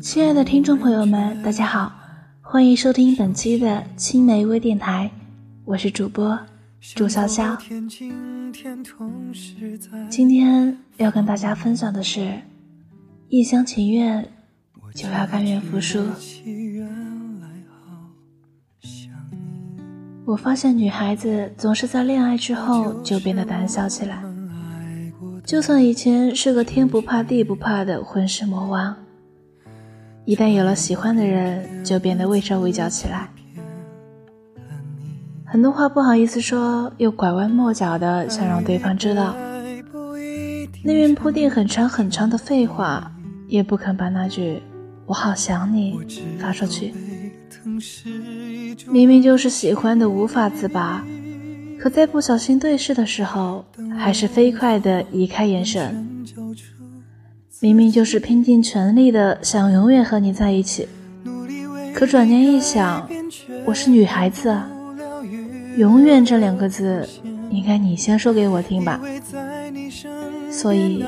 亲爱的听众朋友们，大家好，欢迎收听本期的青梅微电台，我是主播朱潇潇。今天要跟大家分享的是“一厢情愿就要甘愿服输”。我发现女孩子总是在恋爱之后就变得胆小起来，就算以前是个天不怕地不怕的混世魔王。一旦有了喜欢的人，就变得畏手畏脚起来，很多话不好意思说，又拐弯抹角的想让对方知道，宁愿铺垫很长很长的废话，也不肯把那句“我好想你”发出去。明明就是喜欢的无法自拔，可在不小心对视的时候，还是飞快的移开眼神。明明就是拼尽全力的想永远和你在一起，可转念一想，我是女孩子啊，永远这两个字应该你先说给我听吧，所以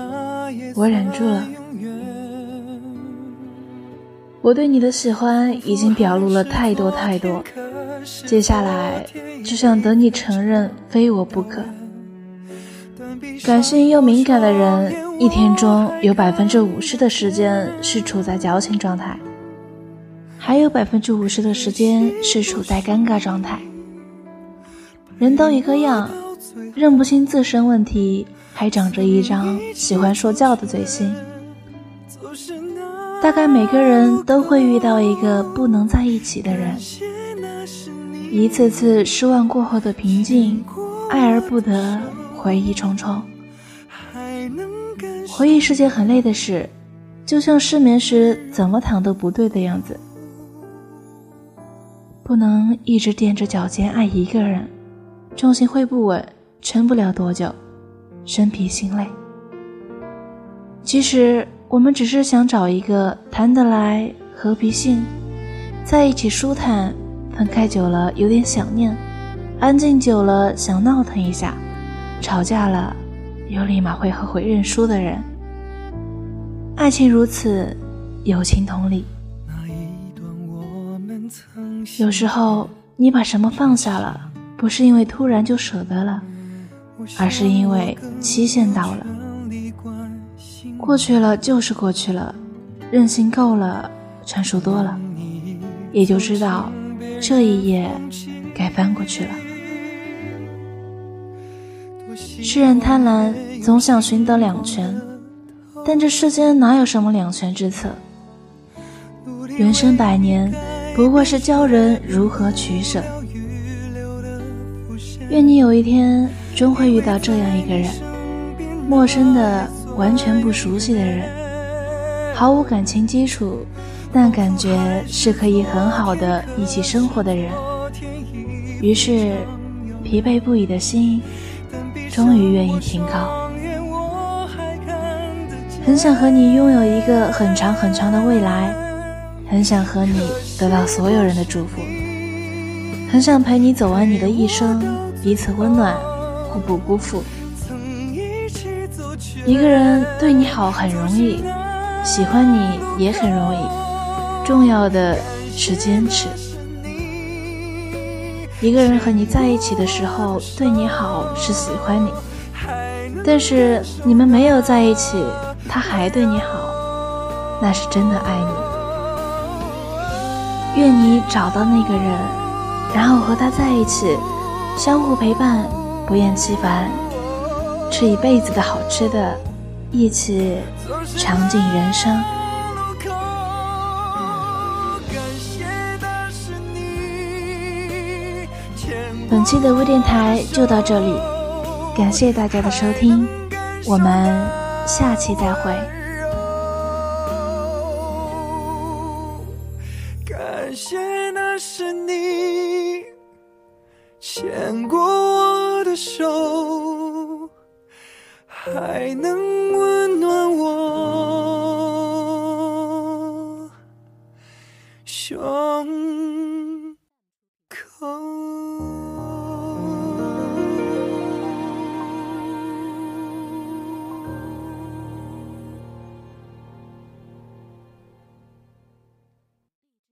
我忍住了。我对你的喜欢已经表露了太多太多，接下来只想等你承认非我不可。感性又敏感的人，一天中有百分之五十的时间是处在矫情状态，还有百分之五十的时间是处在尴尬状态。人都一个样，认不清自身问题，还长着一张喜欢说教的嘴型。大概每个人都会遇到一个不能在一起的人，一次次失望过后的平静，爱而不得。回忆重重，回忆是件很累的事，就像失眠时怎么躺都不对的样子。不能一直踮着脚尖爱一个人，重心会不稳，撑不了多久，身疲心累。其实我们只是想找一个谈得来、和脾性，在一起舒坦，分开久了有点想念，安静久了想闹腾一下。吵架了，又立马会后悔认输的人。爱情如此，友情同理。有时候，你把什么放下了，不是因为突然就舍得了，而是因为期限到了。过去了就是过去了，任性够了，成熟多了，也就知道这一页该翻过去了。世人贪婪，总想寻得两全，但这世间哪有什么两全之策？人生百年，不过是教人如何取舍。愿你有一天终会遇到这样一个人，陌生的、完全不熟悉的人，毫无感情基础，但感觉是可以很好的一起生活的人。于是，疲惫不已的心。终于愿意停靠，很想和你拥有一个很长很长的未来，很想和你得到所有人的祝福，很想陪你走完你的一生，彼此温暖，互不辜负。一个人对你好很容易，喜欢你也很容易，重要的是坚持。一个人和你在一起的时候对你好是喜欢你，但是你们没有在一起，他还对你好，那是真的爱你。愿你找到那个人，然后和他在一起，相互陪伴，不厌其烦，吃一辈子的好吃的，一起尝尽人生。本期的微电台就到这里，感谢大家的收听，我们下期再会。感谢那是你牵过我的手，还能问？